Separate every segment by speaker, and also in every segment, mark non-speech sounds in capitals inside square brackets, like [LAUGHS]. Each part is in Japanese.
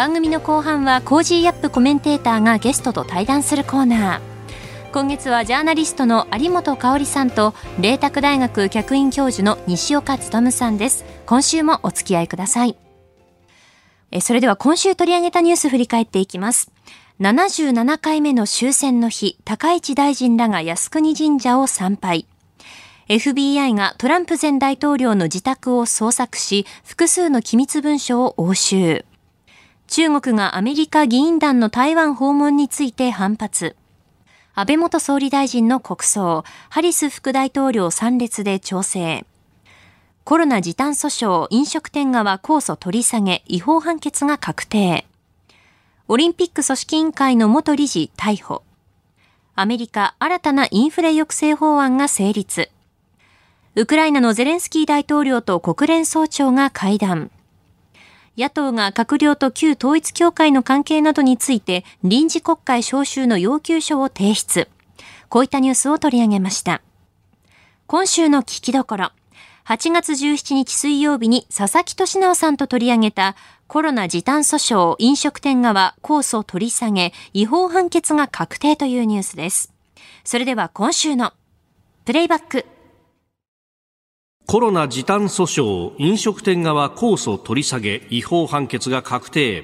Speaker 1: 番組の後半は Cozy up コメンテーターがゲストと対談するコーナー。今月はジャーナリストの有本香さんと麗澤大学客員教授の西岡力さんです。今週もお付き合いください。えそれでは今週取り上げたニュース振り返っていきます。77回目の終戦の日高市大臣らが靖国神社を参拝。FBI がトランプ前大統領の自宅を捜索し、複数の機密文書を押収。中国がアメリカ議員団の台湾訪問について反発。安倍元総理大臣の国葬、ハリス副大統領参列で調整。コロナ時短訴訟、飲食店側控訴取り下げ、違法判決が確定。オリンピック組織委員会の元理事逮捕。アメリカ新たなインフレ抑制法案が成立。ウクライナのゼレンスキー大統領と国連総長が会談。野党が閣僚と旧統一協会の関係などについて臨時国会召集の要求書を提出。こういったニュースを取り上げました。今週の聞きどころ。8月17日水曜日に佐々木俊直さんと取り上げたコロナ時短訴訟飲食店側控訴取り下げ違法判決が確定というニュースです。それでは今週のプレイバック
Speaker 2: コロナ時短訴訟飲食店側控訴取り下げ違法判決が確定。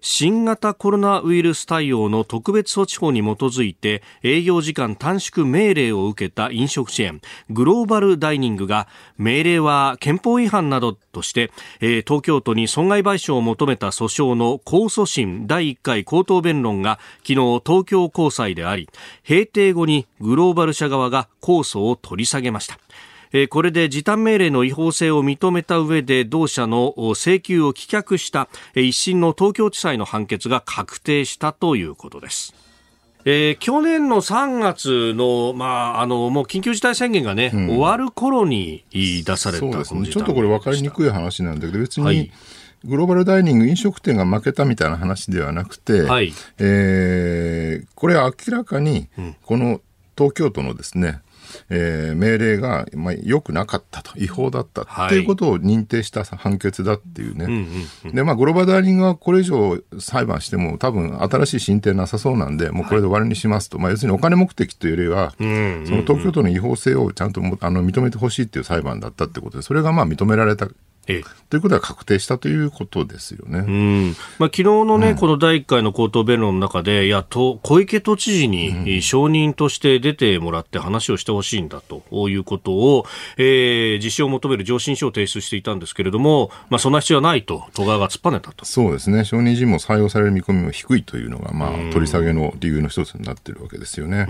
Speaker 2: 新型コロナウイルス対応の特別措置法に基づいて営業時間短縮命令を受けた飲食チェーングローバルダイニングが命令は憲法違反などとして、え、東京都に損害賠償を求めた訴訟の控訴審第1回口頭弁論が昨日東京高裁であり閉廷後にグローバル社側が控訴を取り下げました。これで時短命令の違法性を認めた上で同社の請求を棄却した一審の東京地裁の判決が確定したということです。えー、去年の3月の、まあ、あの、もう緊急事態宣言がね、うん、終わる頃に出された。
Speaker 3: ちょっとこれ分かりにくい話なんだけど、別に、はい、グローバルダイニング飲食店が負けたみたいな話ではなくて、はい、えー、これは明らかに、この東京都のですね、えー、命令が、まあ、良くなかったと、違法だったってい。うことを認定した判決だっていうね。で、まあ、グローバルダイニングはこれ以上裁判しても多分新しい進展なさそうなんで、もうこれで終わりにしますと。まあ、要するにお金目的というよりは、その東京都の違法性をちゃんとあの認めてほしいっていう裁判だったってことで、それがまあ認められたええ、ということは確定したということですよね。うん。
Speaker 2: まあ、昨日のね、うん、この第1回の口頭弁論の中で、いやと小池都知事に承認として出てもらって話をしてほしいんだということを、えー、実施を求める上申書を提出していたんですけれども、まあ、そんな必要はないと、都側が突っぱねたと。
Speaker 3: そうですね、承認尋問採用される見込みも低いというのが、まあ、取り下げの理由の一つになっているわけですよね。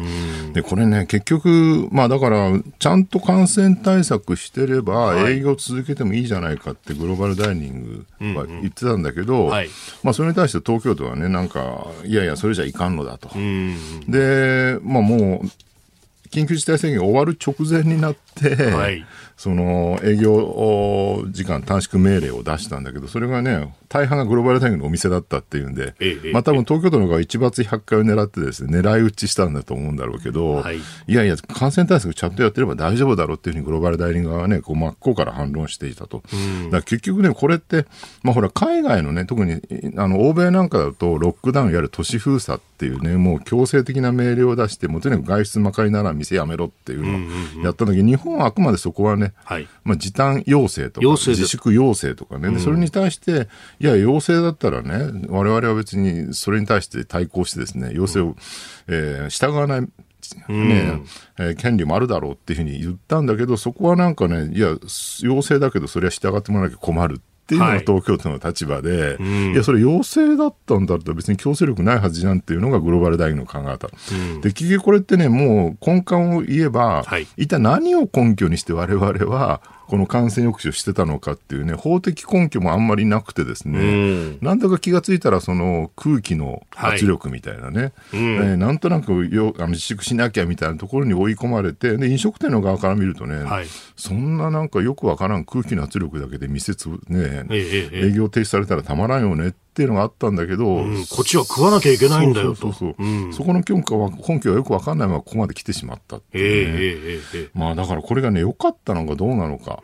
Speaker 3: でこれね、結局、まあ、だから、ちゃんと感染対策してれば、営業続けてもいいじゃないかかってグローバルダイニングは言ってたんだけど、うんうんはい、まあ、それに対して東京都はね、なんか、いやいや、それじゃいかんのだと。うん、で、まあもう、緊急事態宣言終わる直前になって、はい、その営業時間短縮命令を出したんだけど、それがね、大半がグローバルタイムのお店だったっていうんで、ええ、まあ多分東京都の方が一抜百回を狙ってですね、狙い撃ちしたんだと思うんだろうけど、はい、いやいや、感染対策ちゃんとやってれば大丈夫だろうっていうふうにグローバル代理側はね、こう真っ向から反論していたと。だから結局ね、これって、まあほら、海外のね、特にあの欧米なんかだと、ロックダウンやる都市封鎖っていうね、もう強制的な命令を出して、もうとにかく外出まかりなら店やめろっていうのをやった時、日本はあくまでそこはね、はい、まあ時短要請とか、自粛要請とかね、うん、それに対して、いや、要請だったらね、我々は別にそれに対して対抗してですね、要請を、うん、えー、従わない、ね、うん、えー、権利もあるだろうっていうふうに言ったんだけど、そこはなんかね、いや、要請だけど、それは従ってもらわなきゃ困るっていうのが東京都の立場で、はい、いや、それ要請だったんだったら別に強制力ないはずじゃんっていうのがグローバル大学の考え方。うん、で、結局これってね、もう根幹を言えば、はい、一体何を根拠にして我々はこの感染抑止をしてたのかっていうね、法的根拠もあんまりなくてですね、
Speaker 2: うん。
Speaker 3: なんだか気がついたら、その空気の圧力みたいなね、
Speaker 2: うん。
Speaker 3: えーなんとなくよあの自粛しなきゃみたいなところに追い込まれて、で飲食店の側から見るとね、
Speaker 2: はい。
Speaker 3: そんななんかよくわからん空気の圧力だけで店つぶ、ね、
Speaker 2: ええええ。
Speaker 3: 営業停止されたらたまらんよねっていうのがあったんだけど、
Speaker 2: うんこっちは食わなきゃいけないんだよと。
Speaker 3: そこの根拠は根拠はよくわかんないままここまで来てしまったって
Speaker 2: ええ
Speaker 3: いうね、
Speaker 2: ええええ
Speaker 3: まあだからこれがね、良かったのかどうなのか、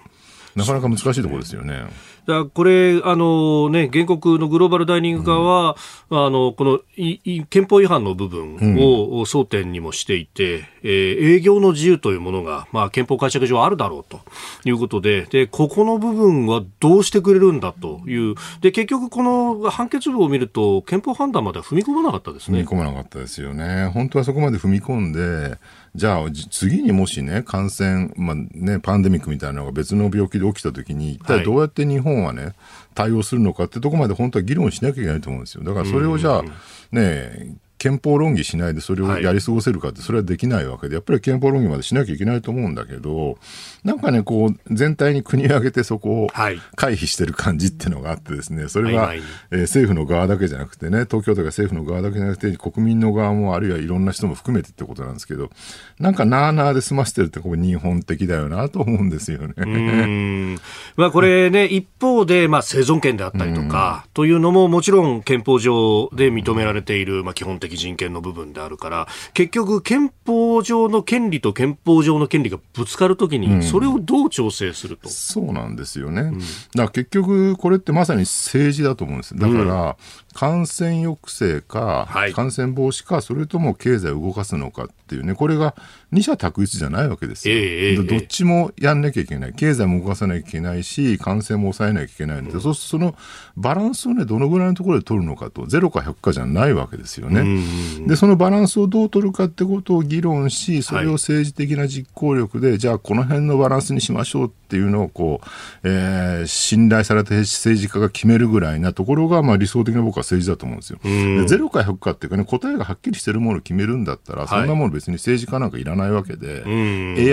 Speaker 3: なかなか難しいところですよね。
Speaker 2: だからこれ、あのね、原告のグローバルダイニング側は、あの、このいい憲法違反の部分を争点にもしていて、えー営業の自由というものが、まあ、憲法解釈上あるだろうということで、で、ここの部分はどうしてくれるんだという、で、結局この判決文を見ると、憲法判断までは踏み込まなかったですね。
Speaker 3: 踏み込まなかったですよね。本当はそこまで踏み込んで、じゃあじ次にもしね、感染、まあね、パンデミックみたいなのが別の病気で起きたときに、一体どうやって日本はね、対応するのかってとこまで本当は議論しなきゃいけないと思うんですよ。だからそれをじゃあ、ね、憲法論議しないでそれをやり過ごせるかって、それはできないわけで、やっぱり憲法論議までしなきゃいけないと思うんだけど、なんかね、こう、全体に国を挙げてそこを
Speaker 2: はい。
Speaker 3: 回避してる感じっていうのがあってですね、それはえー政府の側だけじゃなくてね、東京都が政府の側だけじゃなくて、国民の側も、あるいはいろんな人も含めてってことなんですけど、なんかなあなあで済ませてるって、これ日本的だよなと思うんですよね。
Speaker 2: うん。まあ、これね、一方で、まあ、生存権であったりとか、というのももちろん憲法上で認められている、まあ、基本的人権の部分であるから、結局、憲法上の権利と憲法上の権利がぶつかるときに、それをどう調整すると？
Speaker 3: そうなんですよね。だから結局、これってまさに政治だと思うんです。だから、感染抑制か、
Speaker 2: はい
Speaker 3: 感染防止か、それとも経済を動かすのかっていうね、これが二者択一じゃないわけですよ。
Speaker 2: ええええ
Speaker 3: どどっちもやんなきゃいけない。経済も動かさなきゃいけないし、感染も抑えなきゃいけないので、そうするとそのバランスをね、どのぐらいのところで取るのかと、ゼロか100かじゃないわけですよね。で、そのバランスをどう取るかってことを議論し、それを政治的な実行力で、じゃあこの辺のバランスにしましょうっていうのをこう、えー信頼された政治家が決めるぐらいなところが、まあ理想的な僕は政治だと思うんですよ。でゼロか100かっていうかね、答えがはっきりしてるものを決めるんだったら、そんなもの別に政治家なんかいらないわけで、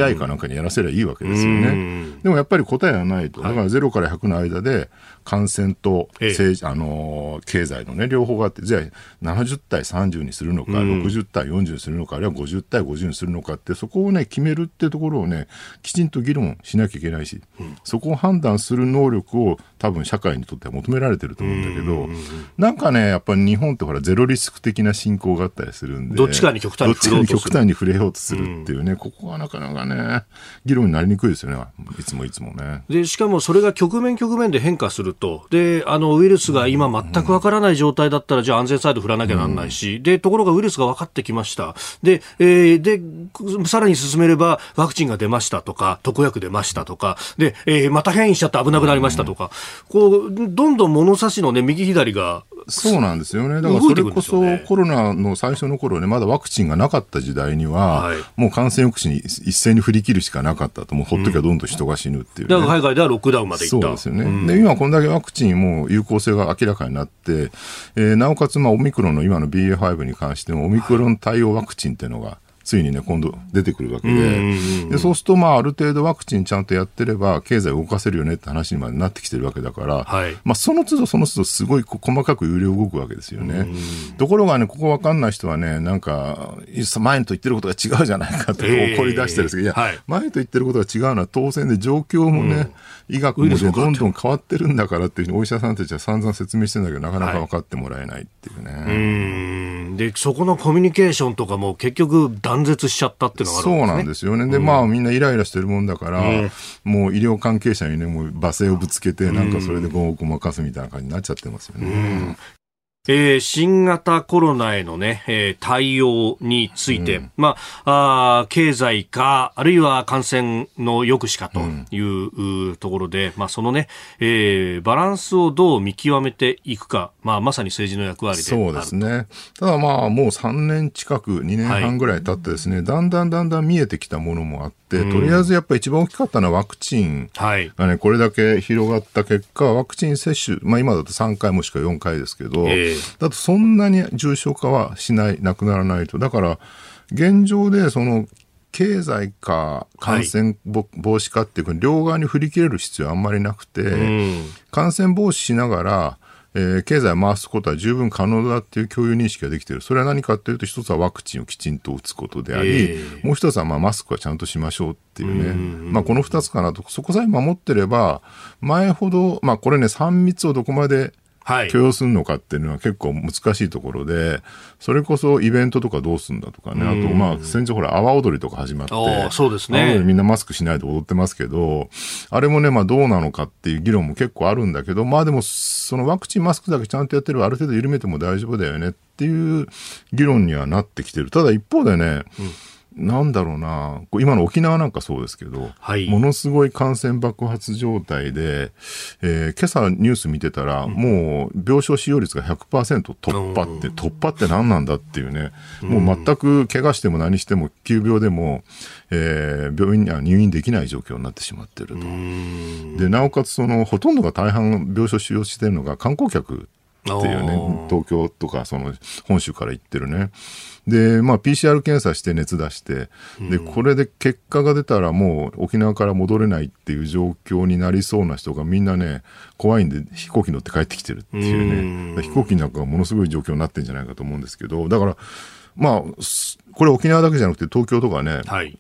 Speaker 3: AI かなんかにやらせればいいわけですよね。でもやっぱり答えはないと。だからゼロから100の間で、感染と
Speaker 2: ええ。
Speaker 3: 政治、あのー経済のね、両方があって、じゃあ70対30にするのか、60対40にするのか、あるいは50対50にするのかって、そこをね、決めるってところをね、きちんと議論しなきゃいけないし、そこを判断する能力を多分社会にとっては求められてると思うんだけど、なんかね、やっぱり日本ってほら、ゼロリスク的な進行があったりするんで、
Speaker 2: どっちかに極端に振ろうとする。
Speaker 3: どっちかに極端に触れようとするっていうね、ここはなかなかね、議論になりにくいですよね、いつもいつもね。
Speaker 2: で、しかもそれが局面局面で変化すると、で、あの、ウイルスが今全くわからない状態だったら、じゃあ安全サイド振らなきゃなんないし、で、ところがウイルスが分かってきました。で、えーで、さらに進めれば、ワクチンが出ましたとか、特薬出ましたとか、で、えーまた変異しちゃって危なくなりましたとか、こう、どんどん物差しのね、右左が、
Speaker 3: そうなんですよね。だからそれこそコロナの最初の頃ね、まだワクチンがなかった時代には、
Speaker 2: はい
Speaker 3: もう感染抑止に一斉に振り切るしかなかったと、もうほっときゃどんどん人が死ぬっていう、ね
Speaker 2: だから海外ではロックダウンまでいった。
Speaker 3: そうですよね。で、今こんだけワクチンも有効性が明らかになって、えーなおかつ、まあ、オミクロンの今の BA.5 に関しても、オミクロン対応ワクチンっていうのが、ついにね、今度出てくるわけで、でそうすると、まあ、ある程度ワクチンちゃんとやってれば、経済を動かせるよねって話にまでなってきてるわけだから、
Speaker 2: はい。
Speaker 3: まあ、その都度その都度すごい細かく揺れ動くわけですよね。ところがね、ここわかんない人はね、なんか、前と言ってることが違うじゃないかって
Speaker 2: ええ。
Speaker 3: 怒り出してるんですけど、いや、
Speaker 2: はい。
Speaker 3: 前と言ってることが違うのは当然で状況もね、医学もね、どんどん変わってるんだからっていうふうにお医者さんたちは散々説明してんだけど、なかなか分かってもらえないっていうね。
Speaker 2: うん。で、そこのコミュニケーションとかも結局断絶しちゃったっていうのがある
Speaker 3: そう
Speaker 2: わけですね。
Speaker 3: なんですよね。で、まあみんなイライラしてるもんだから、もう医療関係者にね、もう罵声をぶつけて、なんかそれでごごまかすみたいな感じになっちゃってますよね。
Speaker 2: えー新型コロナへのね、えー対応について、まあ、あー経済か、あるいは感染の抑止かという,、うところで、まあ、そのね、えーバランスをどう見極めていくか、まあ、まさに政治の役割で
Speaker 3: そうですね。ただまあもう3年近く、2年半ぐらい経ってですね、だんだんだんだん見えてきたものもあって、とりあえずやっぱり一番大きかったのはワクチン。
Speaker 2: はい。
Speaker 3: がね、これだけ広がった結果、ワクチン接種、まあ今だと3回もしくは4回ですけど、
Speaker 2: ええ
Speaker 3: だとそんなに重症化はしない、なくならないと。だから、現状でその、経済か感染防止かっていう、両側に振り切れる必要はあんまりなくて、感染防止しながら、えー、経済を回すことは十分可能だっていう共有認識ができている。それは何かっていうと、一つはワクチンをきちんと打つことであり、えー、もう一つはまあマスクはちゃんとしましょうっていうね。まあこの二つかなと、そこさえ守ってれば、前ほど、まあこれね、3密をどこまで許容するのかっていうのは結構難しいところで、それこそイベントとかどうするんだとかね、あとまあ先日ほら阿波踊りとか始まって、
Speaker 2: そうですね。
Speaker 3: みんなマスクしないで踊ってますけど、あれもね、まあどうなのかっていう議論も結構あるんだけど、まあでもそのワクチンマスクだけちゃんとやってればある程度緩めても大丈夫だよねっていう議論にはなってきてる。ただ一方でね、うんなんだろうな、今の沖縄なんかそうですけど、はい、ものすごい感染爆発状態で、えー、今朝ニュース見てたら、うん、もう病床使用率が100%突破って、突破って何なんだっていうね、もう全く怪我しても何しても急病でも、えー、病院には入院できない状況になってしまってると。で、なおかつその、ほとんどが大半病床使用してるのが観光客っていうね、東京とかその本州から行ってるね。で、まあ、PCR 検査して熱出して、で、これで結果が出たらもう沖縄から戻れないっていう状況になりそうな人がみんなね、怖いんで飛行機乗って帰ってきてるっていうね、飛行機なんかがものすごい状況になってんじゃないかと思うんですけど、だから、まあ、これ沖縄だけじゃなくて東京とかね、はい、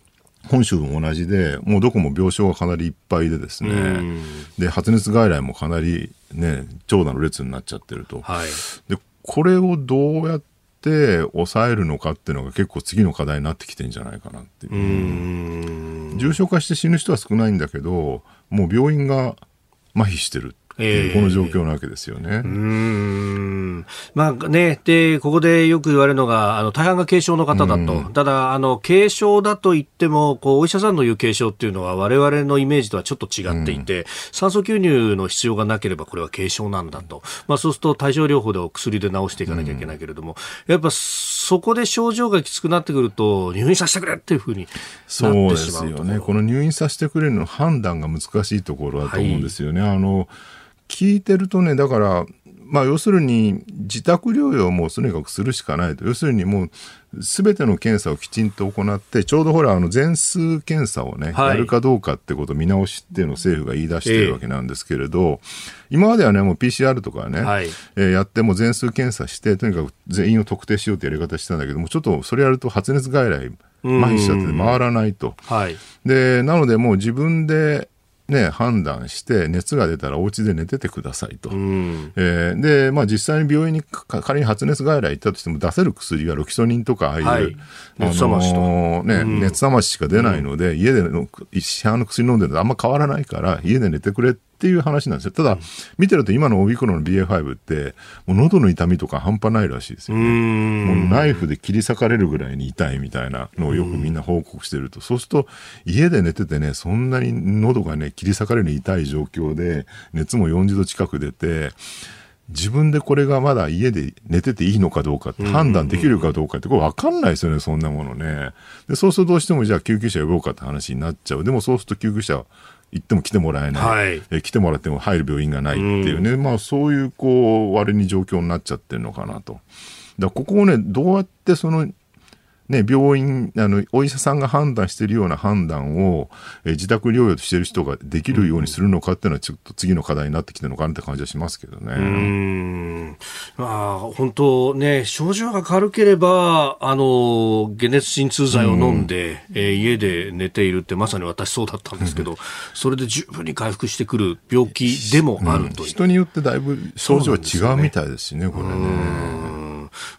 Speaker 3: 本州も同じで、もうどこも病床がかなりいっぱいでですね、で、発熱外来もかなりね、長蛇の列になっちゃってると。はい、で、これをどうやって抑えるのかっていうのが結構次の課題になってきてんじゃないかなっていう。重症化して死ぬ人は少ないんだけど、もう病院が麻痺してるえー、この状況なわけですよね。う
Speaker 2: ん。まあね、で、ここでよく言われるのが、あの、大半が軽症の方だと。ただ、あの、軽症だと言っても、こう、お医者さんの言う軽症っていうのは、我々のイメージとはちょっと違っていて、酸素吸入の必要がなければ、これは軽症なんだと。まあ、そうすると、対症療法でお薬で治していかなきゃいけないけれども、やっぱ、そこで症状がきつくなってくると、入院させてくれっていうふうにそうですよ
Speaker 3: ね。この入院させてくれるの判断が難しいところだと思うんですよね。はい、あの、聞いてるとね、だから、まあ、要するに自宅療養もとにかくするしかないと。要するにもうすべての検査をきちんと行って、ちょうどほら、あの全数検査をね、はい、やるかどうかってことを見直しっていうのを政府が言い出してるわけなんですけれど、えー、今まではね、もう PCR とかね、はい、えー、やっても全数検査して、とにかく全員を特定しようってやり方してたんだけども、ちょっとそれやると発熱外来、麻痺しちゃって回らないと。はい、で、なのでもう自分でね、判断して、熱が出たらお家で寝ててくださいと。うん、えー、で、まあ実際に病院に仮に発熱外来行ったとしても出せる薬はロキソニンとか、ああいう、はい、
Speaker 2: 熱冷ましと。
Speaker 3: ね、うん、熱冷まししか出ないので、うん、家での市販の薬飲んでるとあんま変わらないから、家で寝てくれってっていう話なんですよ。ただ、見てると今のオミクロンの BA.5 って、もう喉の痛みとか半端ないらしいですよね。もうナイフで切り裂かれるぐらいに痛いみたいなのをよくみんな報告してると。そうすると、家で寝ててね、そんなに喉がね、切り裂かれる痛い状況で、熱も40度近く出て、自分でこれがまだ家で寝てていいのかどうかって判断できるかどうかってこれ分かんないですよね、そんなものね。で、そうするとどうしてもじゃあ救急車呼ぼうかって話になっちゃう。でもそうすると救急車行っても来てもらえない、はい、え来てもらっても入る病院がないっていうね、うん、まあそういうこう割に状況になっちゃってるのかなと。だここをねどうやってそのね、病院、あの、お医者さんが判断しているような判断を、え自宅療養としている人ができるようにするのかっていうのは、ちょっと次の課題になってきてるのかなって感じはしますけどね。うん。
Speaker 2: まあ、本当ね、症状が軽ければ、あの、解熱鎮痛剤を飲んで、うん、えー、家で寝ているって、まさに私そうだったんですけど、それで十分に回復してくる病気でもあるという、うん、
Speaker 3: 人によってだいぶ症状は違うみたいですしね、これね。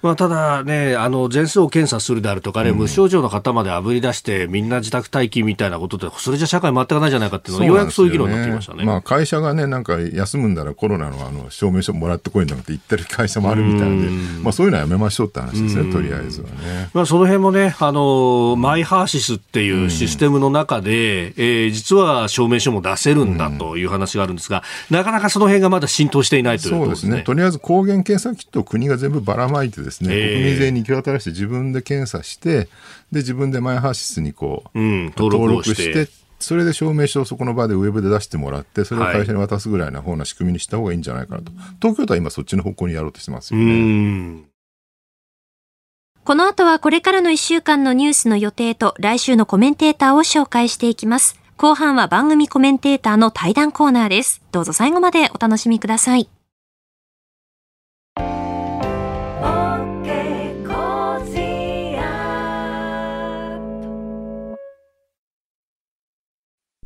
Speaker 2: まあ、ただね、あの、全数を検査するであるとかね、うん、無症状の方まであぶり出して、みんな自宅待機みたいなことで、それじゃ社会回っていかないじゃないかっていうのは、ようやくそういう議論になってきましたね。
Speaker 3: まあ、会社がね、なんか休むんだらコロナのあの証明書もらってこいんだって言ってる [LAUGHS] 会社もあるみたいで、まあ、そういうのはやめましょうって話ですね、とりあえずはね。
Speaker 2: まあ、その辺もね、あの、マイハーシスっていうシステムの中で、えー、実は証明書も出せるんだという話があるんですが、なかなかその辺がまだ浸透していないということですね。そうですね。
Speaker 3: とりあえず抗原検査キットを国が全部ばらまいてですね、えー国民税に行き渡らして自分で検査して、で、自分でマイハーシスにこう、うん、登録して、それで証明書をそこの場でウェブで出してもらって、それを会社に渡すぐらいな方な仕組みにした方がいいんじゃないかなと。東京都は今そっちの方向にやろうとしてますよね。
Speaker 1: この後はこれからの1週間のニュースの予定と来週のコメンテーターを紹介していきます。後半は番組コメンテーターの対談コーナーです。どうぞ最後までお楽しみください。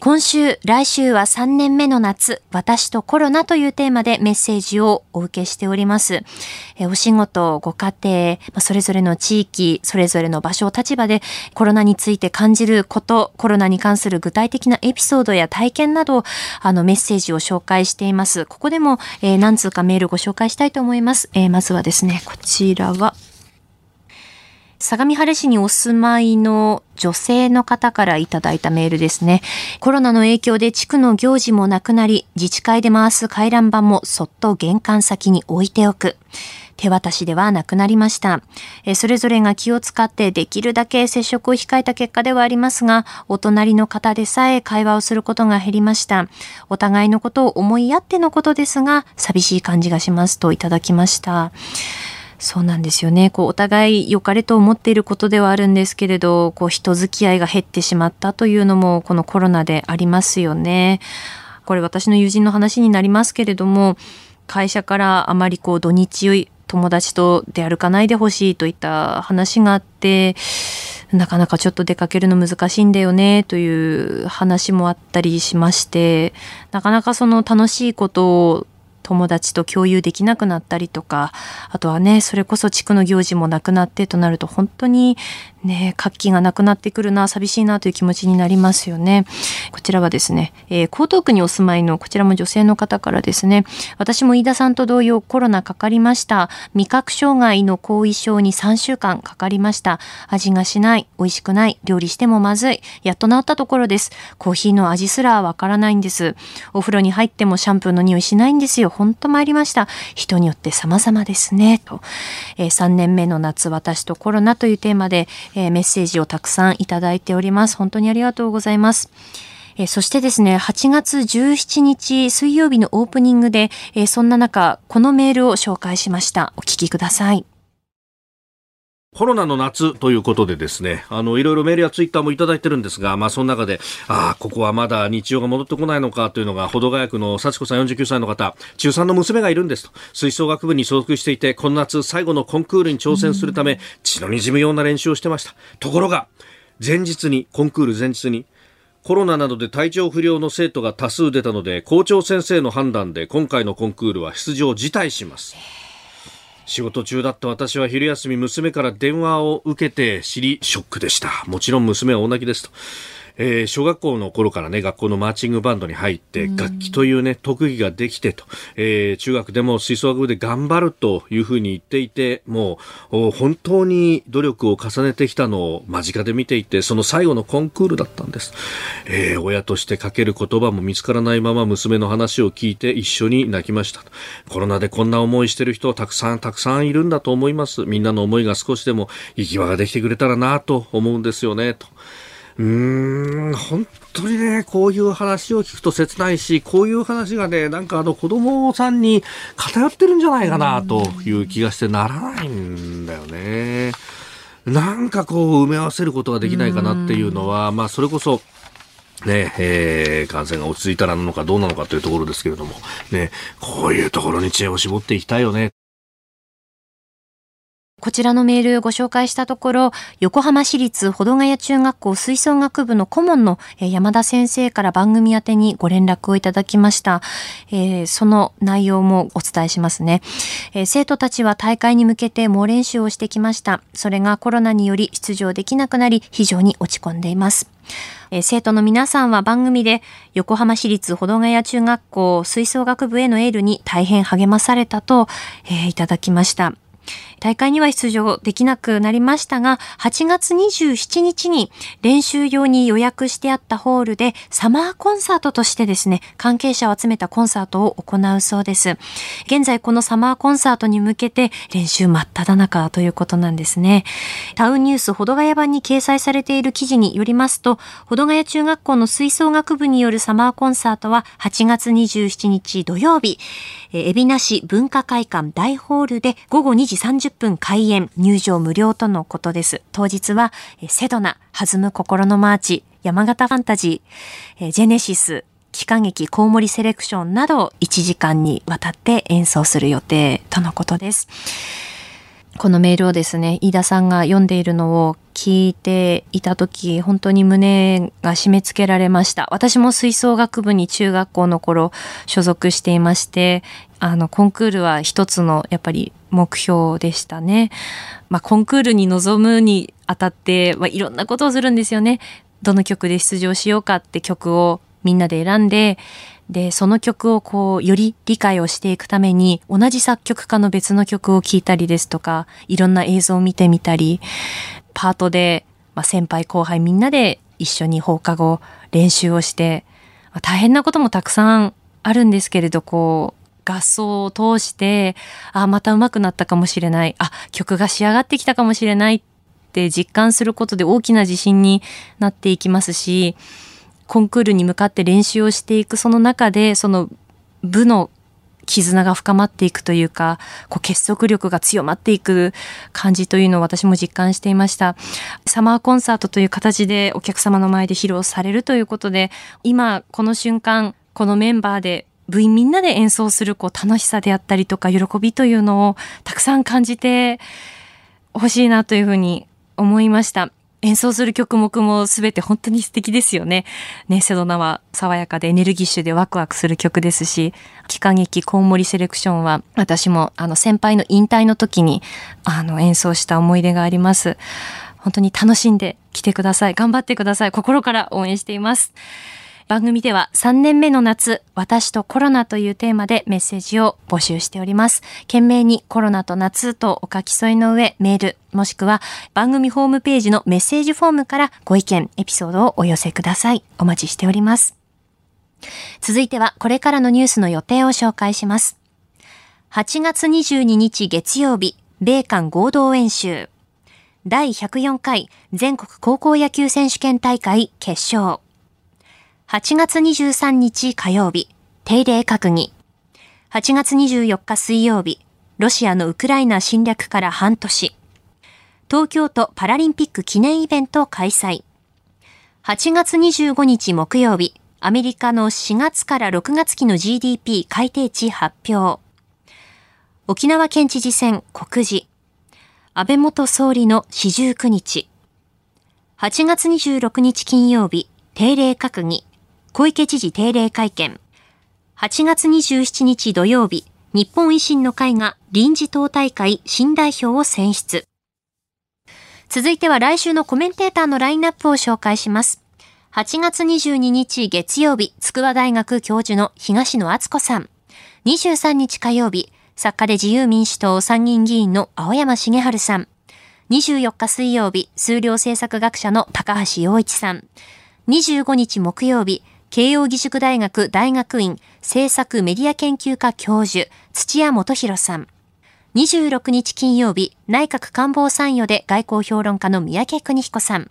Speaker 1: 今週、来週は3年目の夏、私とコロナというテーマでメッセージをお受けしております。えお仕事、ご家庭、それぞれの地域、それぞれの場所、立場でコロナについて感じること、コロナに関する具体的なエピソードや体験など、あのメッセージを紹介しています。ここでも、えー、何通かメールご紹介したいと思います。えー、まずはですね、こちらは、相模原市にお住まいの女性の方からいただいたメールですね。コロナの影響で地区の行事もなくなり、自治会で回す回覧板もそっと玄関先に置いておく。手渡しではなくなりました。それぞれが気を使ってできるだけ接触を控えた結果ではありますが、お隣の方でさえ会話をすることが減りました。お互いのことを思いやってのことですが、寂しい感じがしますといただきました。そうなんですよね。こう、お互い良かれと思っていることではあるんですけれど、こう、人付き合いが減ってしまったというのも、このコロナでありますよね。これ私の友人の話になりますけれども、会社からあまりこう、土日友達と出歩かないでほしいといった話があって、なかなかちょっと出かけるの難しいんだよねという話もあったりしまして、なかなかその楽しいことを友達と共有できなくなったりとか、あとはね、それこそ地区の行事もなくなってとなると本当にね、活気がなくなってくるな、寂しいなという気持ちになりますよね。こちらはですね、えー、江東区にお住まいのこちらも女性の方からですね、私も飯田さんと同様コロナかかりました。味覚障害の後遺症に3週間かかりました。味がしない、美味しくない、料理してもまずい、やっと治ったところです。コーヒーの味すらわからないんです。お風呂に入ってもシャンプーの匂いしないんですよ。ほんと参りました。人によって様々ですね。と、えー、3年目の夏、私とコロナというテーマで、えー、メッセージをたくさんいただいております。本当にありがとうございます。えそしてですね、8月17日水曜日のオープニングで、えそんな中、このメールを紹介しました。お聞きください。
Speaker 2: コロナの夏ということでですね、あの、いろいろメールやツイッターもいただいてるんですが、まあ、その中で、ああ、ここはまだ日常が戻ってこないのかというのが、保土ヶ谷区の幸子さん49歳の方、中3の娘がいるんですと、吹奏楽部に所属していて、この夏最後のコンクールに挑戦するため、血の滲むような練習をしてました。ところが、前日に、コンクール前日に、コロナなどで体調不良の生徒が多数出たので、校長先生の判断で今回のコンクールは出場辞退します。仕事中だった私は昼休み娘から電話を受けて知りショックでした。もちろん娘は大泣きですと。えー、小学校の頃からね、学校のマーチングバンドに入って、楽器というね、特技ができてと、えー、中学でも吹奏楽部で頑張るというふうに言っていて、もう、本当に努力を重ねてきたのを間近で見ていて、その最後のコンクールだったんです。えー、親としてかける言葉も見つからないまま娘の話を聞いて一緒に泣きました。コロナでこんな思いしてる人はたくさんたくさんいるんだと思います。みんなの思いが少しでも行き場ができてくれたらなと思うんですよね、と。うーん、本当にね、こういう話を聞くと切ないし、こういう話がね、なんかあの子供さんに偏ってるんじゃないかなという気がしてならないんだよね。なんかこう埋め合わせることができないかなっていうのは、まあそれこそ、ね、えー、感染が落ち着いたらなのかどうなのかというところですけれども、ね、こういうところに知恵を絞っていきたいよね。
Speaker 1: こちらのメールをご紹介したところ、横浜市立保土ヶ谷中学校吹奏楽部の顧問の山田先生から番組宛てにご連絡をいただきました。えー、その内容もお伝えしますね、えー、生徒たちは大会に向けて猛練習をしてきました。それがコロナにより出場できなくなり、非常に落ち込んでいます。え、生徒の皆さんは番組で横浜市立保土ヶ谷中学校吹奏楽部へのエールに大変励まされたと、え、いただきました。大会には出場できなくなりましたが、8月27日に練習用に予約してあったホールでサマーコンサートとしてですね、関係者を集めたコンサートを行うそうです。現在このサマーコンサートに向けて練習真っ只中ということなんですね。タウンニュース保土ヶ谷版に掲載されている記事によりますと、保土ヶ谷中学校の吹奏楽部によるサマーコンサートは8月27日土曜日、え海老名市文化会館大ホールで午後2時30分開演、入場無料とのことです。当日は、セドナ、弾む心のマーチ、山形ファンタジー、ジェネシス、幾何劇コウモリセレクションなど1時間にわたって演奏する予定とのことです。このメールをですね、飯田さんが読んでいるのを聞いていた時、本当に胸が締め付けられました。私も吹奏楽部に中学校の頃所属していまして、あの、コンクールは一つのやっぱり目標でしたね。まあ、コンクールに臨むにあたって、まあ、いろんなことをするんですよね。どの曲で出場しようかって曲をみんなで選んで、で、その曲をこう、より理解をしていくために、同じ作曲家の別の曲を聴いたりですとか、いろんな映像を見てみたり、パートで、まあ、先輩後輩みんなで一緒に放課後練習をして、まあ、大変なこともたくさんあるんですけれど、こう、合奏を通して、あ、また上手くなったかもしれない。あ、曲が仕上がってきたかもしれないって実感することで大きな自信になっていきますし、コンクールに向かって練習をしていくその中で、その部の絆が深まっていくというか、こう結束力が強まっていく感じというのを私も実感していました。サマーコンサートという形でお客様の前で披露されるということで、今この瞬間、このメンバーで部員みんなで演奏するこう楽しさであったりとか喜びというのをたくさん感じてほしいなというふうに思いました。演奏する曲目も全て本当に素敵ですよね。ね、セドナは爽やかでエネルギッシュでワクワクする曲ですし、幾何劇コウモリセレクションは私もあの先輩の引退の時にあの演奏した思い出があります。本当に楽しんで来てください。頑張ってください。心から応援しています。番組では3年目の夏、私とコロナというテーマでメッセージを募集しております。懸命にコロナと夏とお書き添えの上、メール、もしくは番組ホームページのメッセージフォームからご意見、エピソードをお寄せください。お待ちしております。続いてはこれからのニュースの予定を紹介します。8月22日月曜日、米韓合同演習。第104回全国高校野球選手権大会決勝。8月23日火曜日、定例閣議。8月24日水曜日、ロシアのウクライナ侵略から半年。東京都パラリンピック記念イベント開催。8月25日木曜日、アメリカの4月から6月期の GDP 改定値発表。沖縄県知事選告示。安倍元総理の四十九日。8月26日金曜日、定例閣議。小池知事定例会見。8月27日土曜日、日本維新の会が臨時党大会新代表を選出。続いては来週のコメンテーターのラインナップを紹介します。8月22日月曜日、筑波大学教授の東野敦子さん。23日火曜日、作家で自由民主党参議院議員の青山茂春さん。24日水曜日、数量政策学者の高橋洋一さん。25日木曜日、慶應義塾大学大学院政策メディア研究科教授土屋大洋さん。26日金曜日、内閣官房参与で外交評論家の宮家邦彦さん。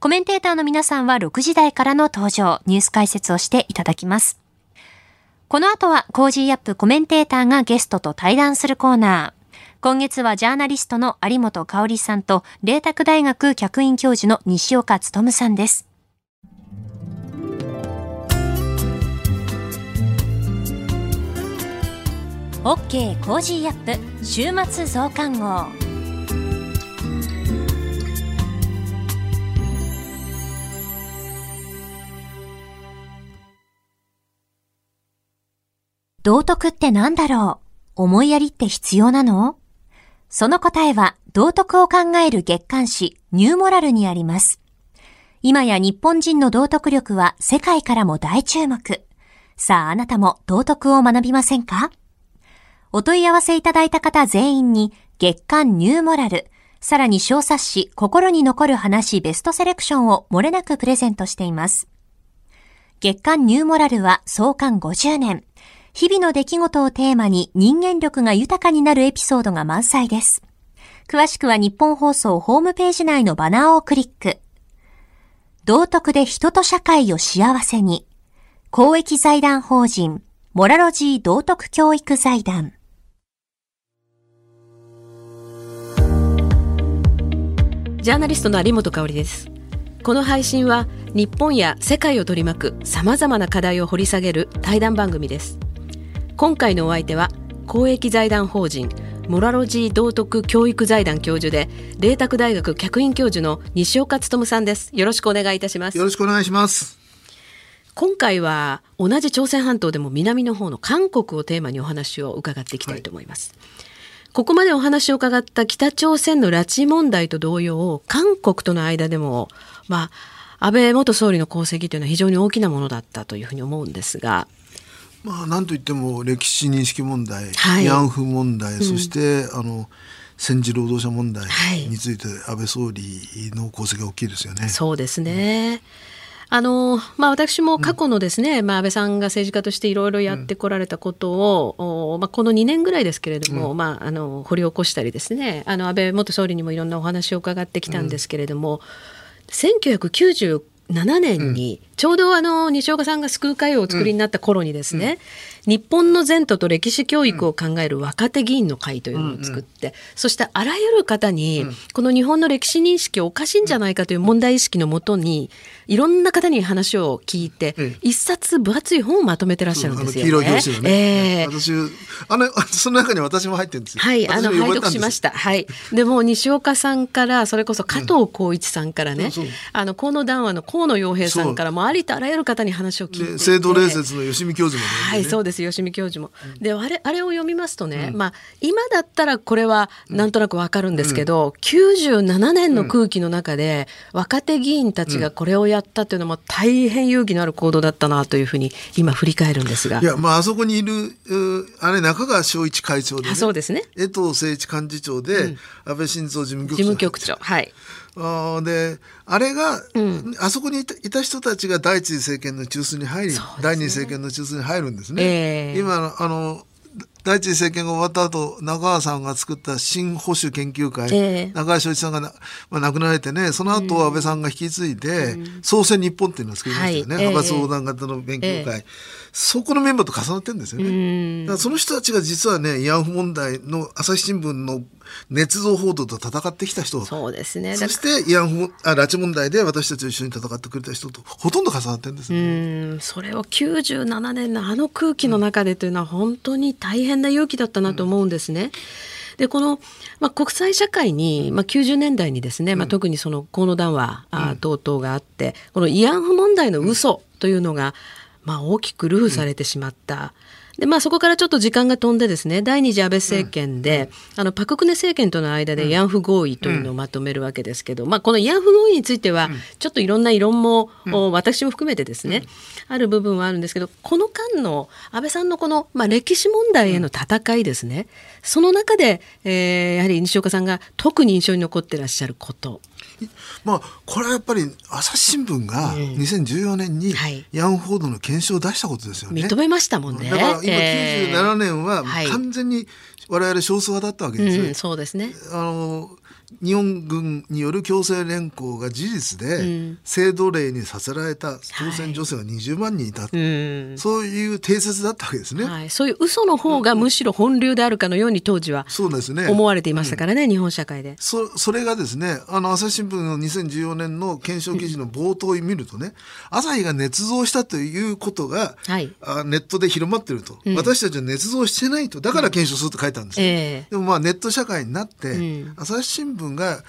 Speaker 1: コメンテーターの皆さんは6時台からの登場、ニュース解説をしていただきます。この後は Cozy up コメンテーターがゲストと対談するコーナー。今月はジャーナリストの有本香さんと、麗澤大学客員教授の西岡力さんです。OK Cozy up 週末増刊号。道徳って何だろう？思いやりって必要なの？その答えは道徳を考える月刊誌ニューモラルにあります。今や日本人の道徳力は世界からも大注目。さああなたも道徳を学びませんか？お問い合わせいただいた方全員に月刊ニューモラル、さらに小冊子心に残る話ベストセレクションを漏れなくプレゼントしています。月刊ニューモラルは創刊50年。日々の出来事をテーマに人間力が豊かになるエピソードが満載です。詳しくは日本放送ホームページ内のバナーをクリック。道徳で人と社会を幸せに。公益財団法人、モラロジー道徳教育財団。
Speaker 4: ジャーナリストの有本香里です。この配信は日本や世界を取り巻く様々な課題を掘り下げる対談番組です。今回のお相手は公益財団法人モラロジー道徳教育財団教授で麗澤大学客員教授の西岡努さんですよろしくお願いいたします
Speaker 5: よろしくお願いします
Speaker 4: 今回は同じ朝鮮半島でも南の方の韓国をテーマにお話を伺っていきたいと思います、はい、ここまでお話を伺った北朝鮮の拉致問題と同様韓国との間でもまあ安倍元総理の功績というのは非常に大きなものだったというふうに思うんですが。
Speaker 5: まあ、なんといっても歴史認識問題、はい、慰安婦問題、うん、そしてあの戦時労働者問題について安倍総理の功績が大きいですよね。
Speaker 4: そうですね、あのまあ、私も過去のですね、うん、まあ、安倍さんが政治家としていろいろやってこられたことを、うん、まあ、この2年ぐらいですけれども、うん、まあ、あの掘り起こしたりですねあの安倍元総理にもいろんなお話を伺ってきたんですけれども、うん、1999 7年に、ちょうどあの西岡さんが救う会をお作りになった頃にですね、日本の前途と歴史教育を考える若手議員の会というのを作って、うんうん、そしてあらゆる方に、この日本の歴史認識おかしいんじゃないかという問題意識のもとにいろんな方に話を聞いて、一冊分厚い本をまとめてらっしゃるんですよね。黄色い表紙の
Speaker 5: ね。えー、私あの [LAUGHS] その中に私も入ってるんですよ。
Speaker 4: はい、あの拝読しました。はい。でも西岡さんからそれこそ加藤浩一さんからね、うん、あの河野談話の河野洋平さんからもありとあらゆる方に話を聞いて
Speaker 5: 制度礼説の吉見教授も
Speaker 4: ね。はい、そうです。吉見教授も。であれあれを読みますとね、うん、まあ今だったらこれはなんとなくわかるんですけど、うん、97年の空気の中で若手議員たちがこれをやったというのも大変勇気のある行動だったなというふうに今振り返るんですが。
Speaker 5: いやまああそこにいるあれ中川昭一会長で、ね、
Speaker 4: そうですね。
Speaker 5: 江藤誠一幹事長で、うん、安倍晋三事務局長。事務局長
Speaker 4: はい。
Speaker 5: あであれが、うん、あそこにいた人たちが第一次政権の中枢に入り、ね、第二次政権の中枢に入るんですね。えー、今あの第一次政権が終わった後中川さんが作った新保守研究会、えー、中川昭一さんがな、まあ、亡くなられてねその後安倍さんが引き継いで、うん、創世日本っていうのを作りましたよね、はい、派閥横断型の勉強会。えーそこのメンバーと重なってるんですよね。だからその人たちが実はね、慰安婦問題の朝日新聞の捏造報道と戦ってきた人
Speaker 4: そうですね。
Speaker 5: そして慰安婦あ拉致問題で私たちと一緒に戦ってくれた人とほとんど重なってるんですね。
Speaker 4: うんそれを97年のあの空気の中でというのは本当に大変な勇気だったなと思うんですね。でこの、まあ、国際社会に、まあ、90年代にですね、まあ、特にその河野談話、あ等々があってこの慰安婦問題の嘘というのが、まあ、大きくルフされてしまった。でまあ、そこからちょっと時間が飛んでですね第二次安倍政権で、うん、あのパク・クネ政権との間で慰安婦合意というのをまとめるわけですけど、うん、まあ、この慰安婦合意については、ちょっといろんな異論も、うん、私も含めてですね、ある部分はあるんですけどこの間の安倍さんのこの、まあ、歴史問題への戦いですね、その中で、えー、やはり西岡さんが特に印象に残ってらっしゃること
Speaker 5: まあ、これはやっぱり朝日新聞が2014年にヤンフォードの検証を出したことですよね。
Speaker 4: 認めましたもんね。
Speaker 5: だから今97年は完全に我々少数派だったわけですよ、
Speaker 4: うん、そうですね。
Speaker 5: あの日本軍による強制連行が事実で、制度例にさせられた朝鮮女性は20万人いた、はい、そういう定説だったわけですね、
Speaker 4: はい、そういう嘘の方がむしろ本流であるかのように当時はそうですね。思われていましたからね、うん、日本社会で。
Speaker 5: そそれがですねあの朝日新聞の2014年の検証記事の冒頭を見るとね、朝日が捏造したということが、はい、あネットで広まってると、うん、私たちは捏造してないと。だから検証すると書いたんですよ、えー、でもまあネット社会になって、うん、朝日新聞が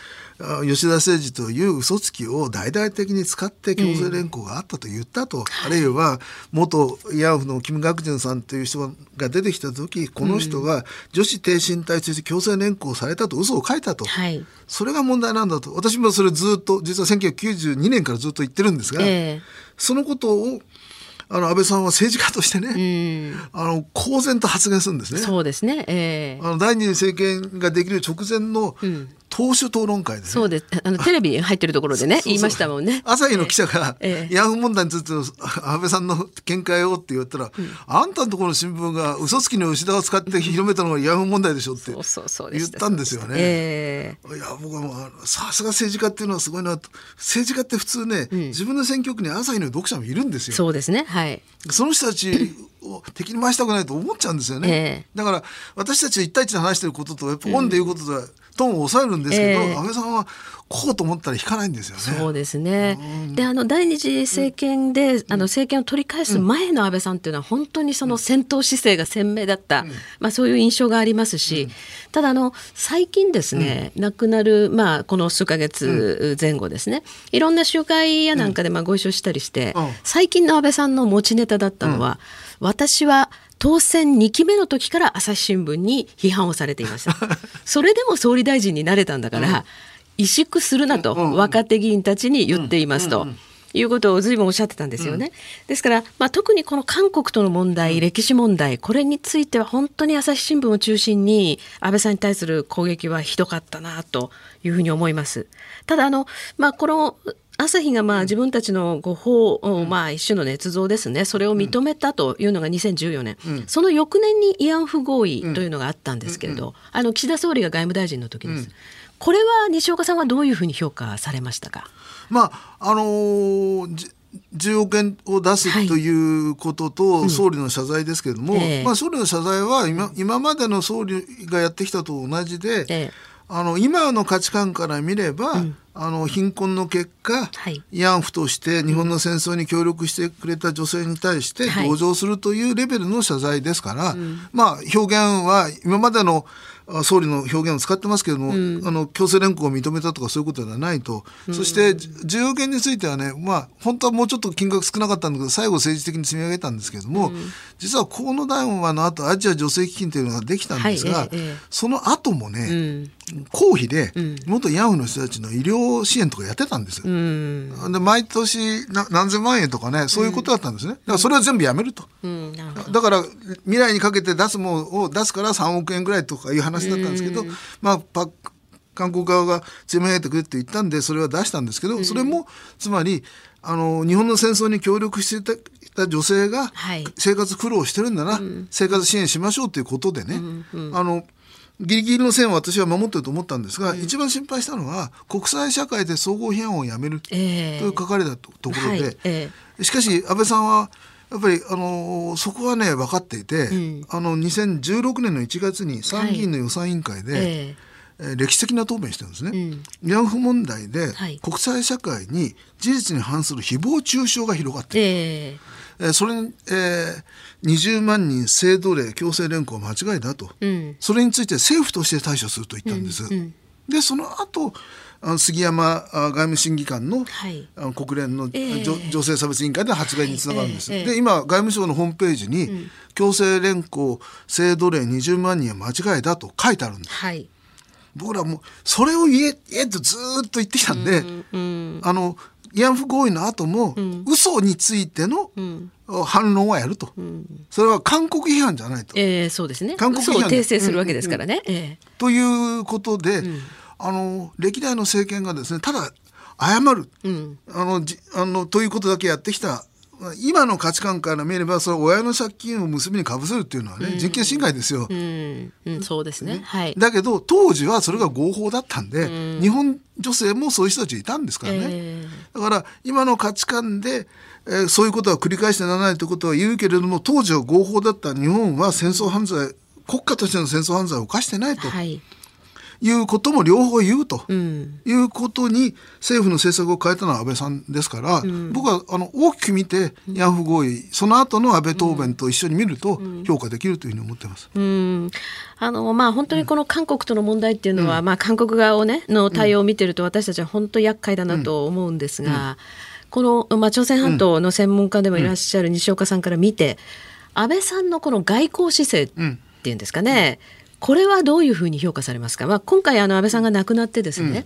Speaker 5: 吉田誠司という嘘つきを大々的に使って強制連行があったと言ったと、うん、あるいは元慰安婦のキム・ガクジュンさんという人が出てきた時この人が女子低身体として強制連行されたと嘘を書いたと、はい、それが問題なんだと。私もそれずっと実は1992年からずっと言ってるんですが、えー、そのことをあの安倍さんは政治家としてね、あの公然と発言するんですね。
Speaker 4: そうですね。え
Speaker 5: ー、あの第二次政権ができる直前の党首討論会で、ね、
Speaker 4: そうです。あのテレビ入ってるところでね言いましたもんね。
Speaker 5: 朝日の記者が、えー、ヤフー問題について安倍さんの見解をって言ったら、うん、あんたのところの新聞が嘘つきの吉田を使って広めたのがヤフー問題でしょって言ったんですよね。えー、いや僕はもうさすが政治家っていうのはすごいな政治家って普通ね、うん、自分の選挙区に朝日の読者もいるんですよ。
Speaker 4: そうですね。はい。
Speaker 5: その人たちを敵に回したくないと思っちゃうんですよね。えー、だから私たち一対一で話してることとやっぱ本で言うこととは、うんトーンを抑えるんですけど、えー、安倍さんはこうと思ったら引かないんですよね。
Speaker 4: そうですね。で、あの第二次政権で、うん、あの政権を取り返す前の安倍さんっていうのは本当にその戦闘姿勢が鮮明だった、うん、まあそういう印象がありますし、うん、ただあの最近ですね、亡くなるまあこの数ヶ月前後ですね、いろんな集会やなんかでまあご一緒したりして、最近の安倍さんの持ちネタだったのは、私は当選2期目の時から朝日新聞に批判をされていました。[LAUGHS] それでも総理大臣になれたんだから、萎縮するなと若手議員たちに言っていますと。いうことを随分おっしゃってたんですよね。ですから、まあ、特にこの韓国との問題、歴史問題、これについては本当に朝日新聞を中心に安倍さんに対する攻撃はひどかったなというふうに思います。ただあの、まあ、この朝日がまあ自分たちの誤報、うん、まあ一種の捏造ですね。それを認めたというのが2014年、うん、その翌年に慰安婦合意というのがあったんですけれど、うん、あの岸田総理が外務大臣の時です。これは西岡さんはどういうふうに評価されましたか？
Speaker 5: まああのー10億円を出すということと、総理の謝罪ですけれども、はいうんまあ、総理の謝罪は今今までの総理がやってきたと同じで、え。あの今の価値観から見れば、うん、あの貧困の結果、はい、慰安婦として日本の戦争に協力してくれた女性に対して同情するというレベルの謝罪ですから、はい、まあ表現は今までの総理の表現を使ってますけれども、うん、あの強制連行を認めたとかそういうことではないと、うん、そして10億円についてはね、まあ、本当はもうちょっと金額少なかったんだけど最後政治的に積み上げたんですけれども、うん、実は河野談話の後アジア女性基金というのができたんですが、はい。ええ、その後もね、公費で元慰安婦の人たちの医療支援とかやってたんですよ。で毎年何千万円とかねそういうことだったんですね。だからそれは全部やめると。だから未来にかけて出すものを出すから3億円ぐらいとかいう話だったんですけど、まあパ韓国側が積み上げてくれって言ったんでそれは出したんですけど、それもつまりあの日本の戦争に協力してた女性が生活苦労してるんだな、はい、生活支援しましょうということでね、うんうん、あのギリギリの線を私は守ってると思ったんですが、うん、一番心配したのは国際社会で総合批判をやめるという書かれたところで、はいえー、しかし安倍さんはやっぱりあのそこはね分かっていて、うん、あの2016年の1月に参議院の予算委員会で、はいえ。ー、歴史的な答弁してるんですね。慰安婦問題で国際社会に事実に反する誹謗中傷が広がっている。えーえー、それに、えー、20万人制度令強制連行間違いだと、うん、それについて政府として対処すると言ったんです。うんうん、でその後杉山外務審議官のはい、国連の、えー、女性差別委員会で発言につながるんです。はいえ。ー、で今外務省のホームページに、うん、強制連行制度令20万人は間違いだと書いてあるんです。はい、僕らもそれを言え言えとずっと言ってきたんで、うんうん、あの慰安婦合意の後も、うん、嘘についての、反論はやると、うん、それは韓国批判じゃないと、
Speaker 4: えー、そうですね。韓国批判訂正するわけですからね。うんうん
Speaker 5: えー、ということで、うん、あの歴代の政権がですねただ謝る、うん、あのじあのということだけやってきた今の価値観から見ればそれ親の借金を娘にかぶせるっていうのはね、うん、人権侵害ですよ、
Speaker 4: うん。うん、そうですね、はい、
Speaker 5: だけど当時はそれが合法だったんで、日本女性もそういう人たちいたんですからね、えー、だから今の価値観で、えー、そういうことは繰り返してならないということは言うけれども当時は合法だった日本は戦争犯罪国家としての戦争犯罪を犯してないと。はいいうことも両方言うと、いうことに政府の政策を変えたのは安倍さんですから、うん、僕はあの大きく見て慰安婦合意その後の安倍答弁と一緒に見ると評価できるというふうに思ってます。
Speaker 4: うん。あのまあ、本当にこの韓国との問題っていうのは、うん、まあ、韓国側を、ね、の対応を見てると私たちは本当厄介だなと思うんですが、この、まあ、朝鮮半島の専門家でもいらっしゃる西岡さんから見て、安倍さんのこの外交姿勢っていうんですかね、これはどういうふうに評価されますか、まあ、今回あの安倍さんが亡くなってですね、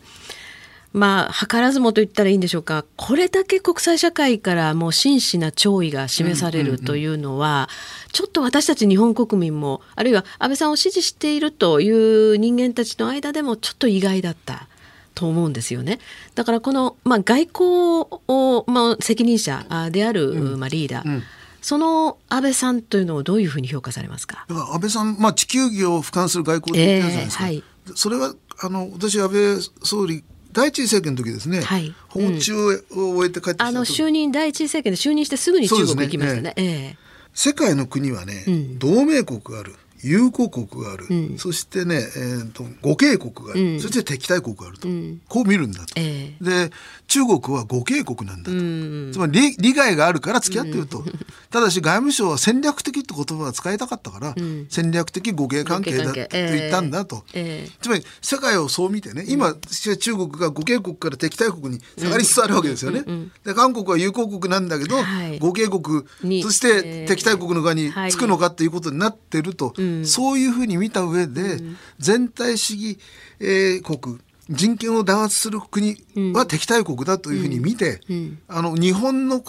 Speaker 4: うん、まあ図らずもと言ったらいいんでしょうか。これだけ国際社会からもう真摯な弔意が示されるというのは、ちょっと私たち日本国民もあるいは安倍さんを支持しているという人間たちの間でもちょっと意外だった。と思うんですよね。だからこの、まあ、外交を、まあ、責任者である、まあ、リーダー、うんうんその安倍さんというのをどういうふうに評価されますか？
Speaker 5: 安倍さん、まあ、地球儀を俯瞰する外交って言ってるじゃないですか、えーはい、それはあの私安倍総理第一次政権の時ですね、はい、訪中を終えて帰って
Speaker 4: あの就任第一次政権で就任してすぐに中国行きましたね。ね。えー、
Speaker 5: 世界の国はね、うん、同盟国がある友好国がある、うん、そしてね、えーと、互恵国がある、うん、そして敵対国があると、うん、こう見るんだと、えー、で中国は互恵国なんだと、つまり利害があるから付き合ってると、ただし外務省は戦略的って言葉は使いたかったから、戦略的互恵関係だと言ったんだと、えー、つまり世界をそう見てね今、中国が互恵国から敵対国に下がりつつあるわけですよね。で韓国は友好国なんだけど、はい、互恵国。そして敵対国の側につくのかということになってると。そういうふうに見た上で、全体主義、えー、国人権を弾圧する国は敵対国だというふうに見て、あの日本の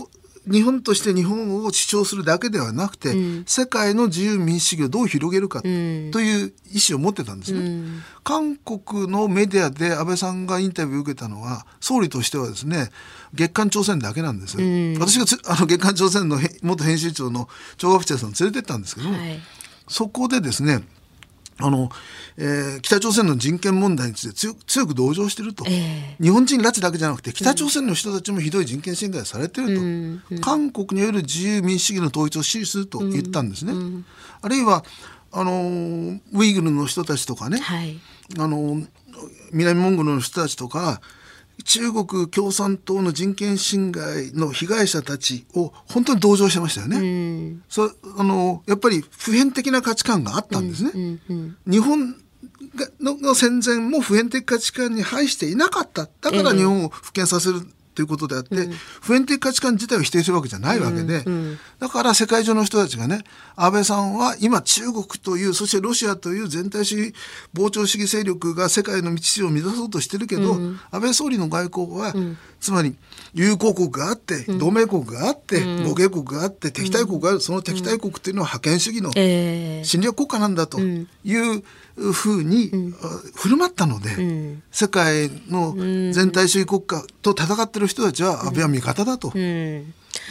Speaker 5: 日本として日本を主張するだけではなくて、うん、世界の自由民主主義をどう広げるかという意思を持ってたんですね、うん、韓国のメディアで安倍さんがインタビューを受けたのは総理としてはですね月刊朝鮮だけなんです、うん、私があの月刊朝鮮の元編集長のチョ・ガフチェさん連れてったんですけど、はいそこでですねあの、えー、北朝鮮の人権問題について強強く同情していると、えー、日本人拉致だけじゃなくて北朝鮮の人たちもひどい人権侵害されていると、うんうん、韓国による自由民主主義の統一を支持すると言ったんですね。うんうん、あるいはあのウイグルの人たちとかね、はい、あの南モンゴルの人たちとか中国共産党の人権侵害の被害者たちを本当に同情してましたよね。うん、そあのやっぱり普遍的な価値観があったんですね。うんうんうん、日本の戦前も普遍的価値観に反していなかっただから日本を復権させるということであって、うん、普遍的価値観自体を否定するわけじゃないわけで、うんうん、だから世界中の人たちがね安倍さんは今中国というそしてロシアという全体主義膨張主義勢力が世界の道筋を乱そうとしてるけど、安倍総理の外交は、つまり友好国があって、同盟国があって、互恵国があって敵対国があるその敵対国っていうのは覇権主義の侵略国家なんだというふうに振る舞ったので、世界の全体主義国家と戦ってる人たちは安倍は味方だと。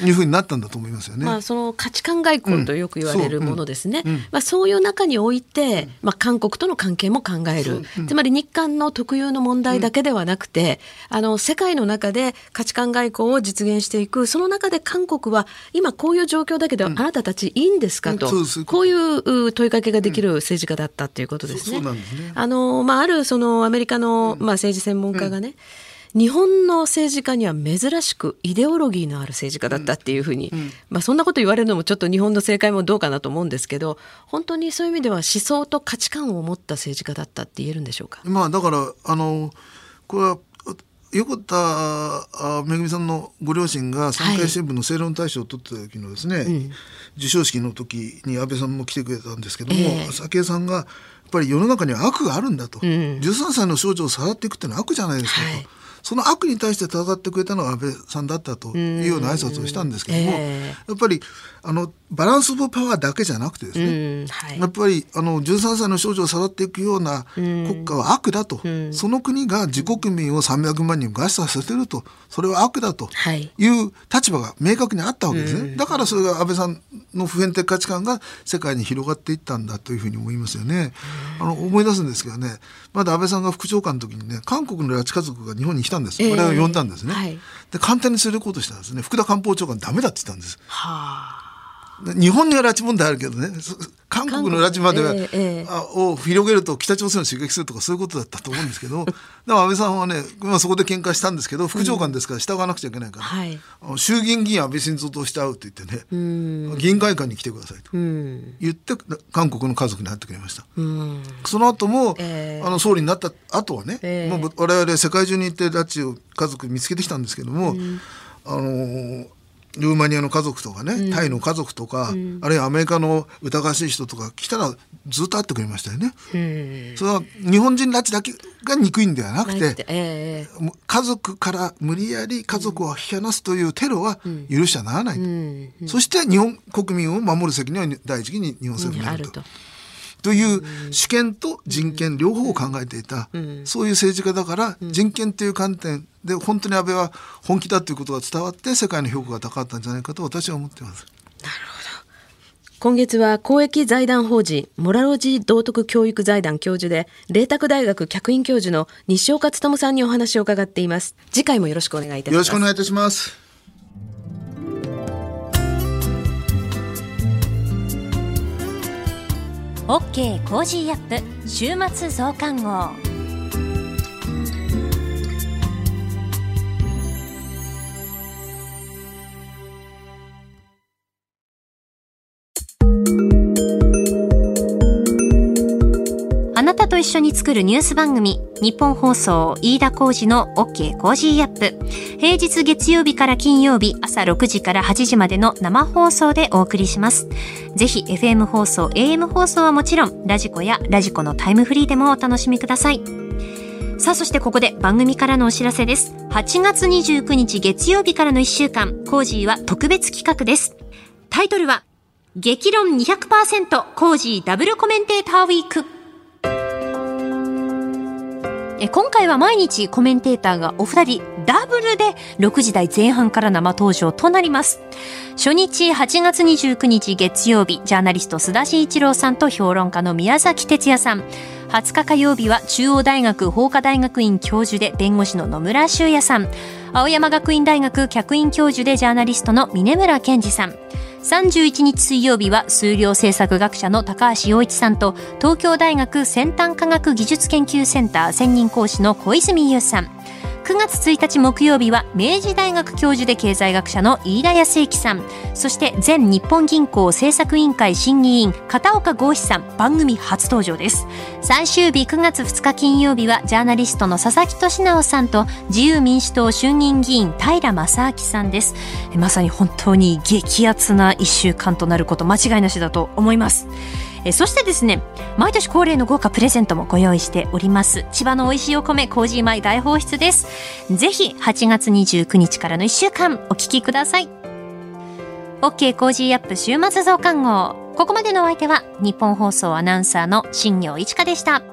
Speaker 5: いうふうになったんだと思いますよね。
Speaker 4: まあその価値観外交とよく言われるものですね。うんそううん、まあそういう中において、まあ韓国との関係も考える。つまり日韓の特有の問題だけではなくて、あの世界の中で価値観外交を実現していく。その中で韓国は今こういう状況だけど、あなたたちいいんですかと、こういう問いかけができる政治家だったということですね。あのまああるそのアメリカのまあ政治専門家がね。日本の政治家には珍しくイデオロギーのある政治家だったっていうふうに、うん、まあ、そんなこと言われるのもちょっと日本の政界もどうかなと思うんですけど本当にそういう意味では思想と価値観を持った政治家だったって言えるんでしょうか？
Speaker 5: まあ、だからあのこれは横田めぐみさんのご両親が産経新聞の正論大賞を取った時のですね、はいうん、授賞式の時に安倍さんも来てくれたんですけども、えー、早紀江さんがやっぱり世の中には悪があるんだと、うん、13歳の少女をさらっていくっていうのは悪じゃないですかと。はいその悪に対して戦ってくれたのは安倍さんだったというような挨拶をしたんですけども、えー、やっぱりあのバランス・オブ・パワーだけじゃなくてですね、はい、やっぱりあの13歳の少女をさらっていくような国家は悪だと、その国が自国民を300万人餓死させてるとそれは悪だとい。う立場が明確にあったわけですね、だからそれが安倍さんの普遍的価値観が世界に広がっていったんだというふうに思いますよね。あの思い出すんですけどねまだ安倍さんが副長官の時にね韓国の拉致家族が日本に来たんです、えー、我々を呼んだんですね、はい、で簡単に連れてこうとしたんですね。福田官房長官ダメだって言ったんです。はあ日本には拉致問題あるけどね韓国の拉致までは、ええを広げると北朝鮮を刺激するとかそういうことだったと思うんですけどだから安倍さんはね、まあ、そこで喧嘩したんですけど副長官ですから従わなくちゃいけないから、うんはい、衆議院議員安倍晋三として会うって言ってね議員会館に来てくださいと。言って韓国の家族に会ってくれました。その後も、えー、あの総理になった後はね、えー、もう我々世界中に行って拉致を家族見つけてきたんですけども、あのールーマニアの家族とかね、うん、タイの家族とか、うん、あるいはアメリカの疑わしい人とか来たらずっと会ってくれましたよね。それは日本人拉致だけが憎いんではなくて、えー、家族から無理やり家族を引き離すというテロは許しちゃならないと、そして日本国民を守る責任は第一義に日本政府にあると。と。いう主権と人権両方を考えていた、そういう政治家だから人権という観点で本当に安倍は本気だということが伝わって世界の評価が高かったんじゃないかと私は思っています。
Speaker 4: なるほど。今月は公益財団法人モラロジー道徳教育財団教授で麗澤大学客員教授の西岡力さんにお話を伺っています。次回もよろしくお願いいたします。
Speaker 5: よろしくお願いいたします。
Speaker 1: OK Cozy up 週末増刊号と一緒に作るニュース番組、ニッポン放送飯田浩司の OK Cozy up。平日月曜日から金曜日朝6時から8時までの生放送でお送りします。ぜひ FM 放送、AM 放送はもちろん、ラジコやラジコのタイムフリーでもお楽しみください。さあ、そしてここで番組からのお知らせです。8月29日月曜日からの1週間、 Cozy は特別企画です。タイトルは、激論200%コージーダブルコメンテーターウィーク。今回は毎日コメンテーターがお二人ダブルで6時台前半から生登場となります。初日8月29日月曜日、ジャーナリスト須田慎一郎さんと評論家の宮崎哲也さん。20日火曜日は中央大学法科大学院教授で弁護士の野村修也さん。青山学院大学客員教授でジャーナリストの峰村健二さん。31日水曜日は数量政策学者の高橋洋一さんと東京大学先端科学技術研究センター専任講師の小泉優さん。9月1日木曜日は明治大学教授で経済学者の飯田康之さん。そして前日本銀行政策委員会審議員片岡剛志さん。番組初登場です。最終日9月2日金曜日はジャーナリストの佐々木俊直さんと自由民主党衆議院議員平正明さんです。まさに本当に激アツな1週間となること間違いなしだと思います。えそしてですね毎年恒例の豪華プレゼントもご用意しております。千葉の美味しいお米 Cozy 米大放出です。ぜひ8月29日からの1週間お聞きください。OK Cozy up 週末増刊号。ここまでのお相手はニッポン放送アナウンサーの新行市佳でした。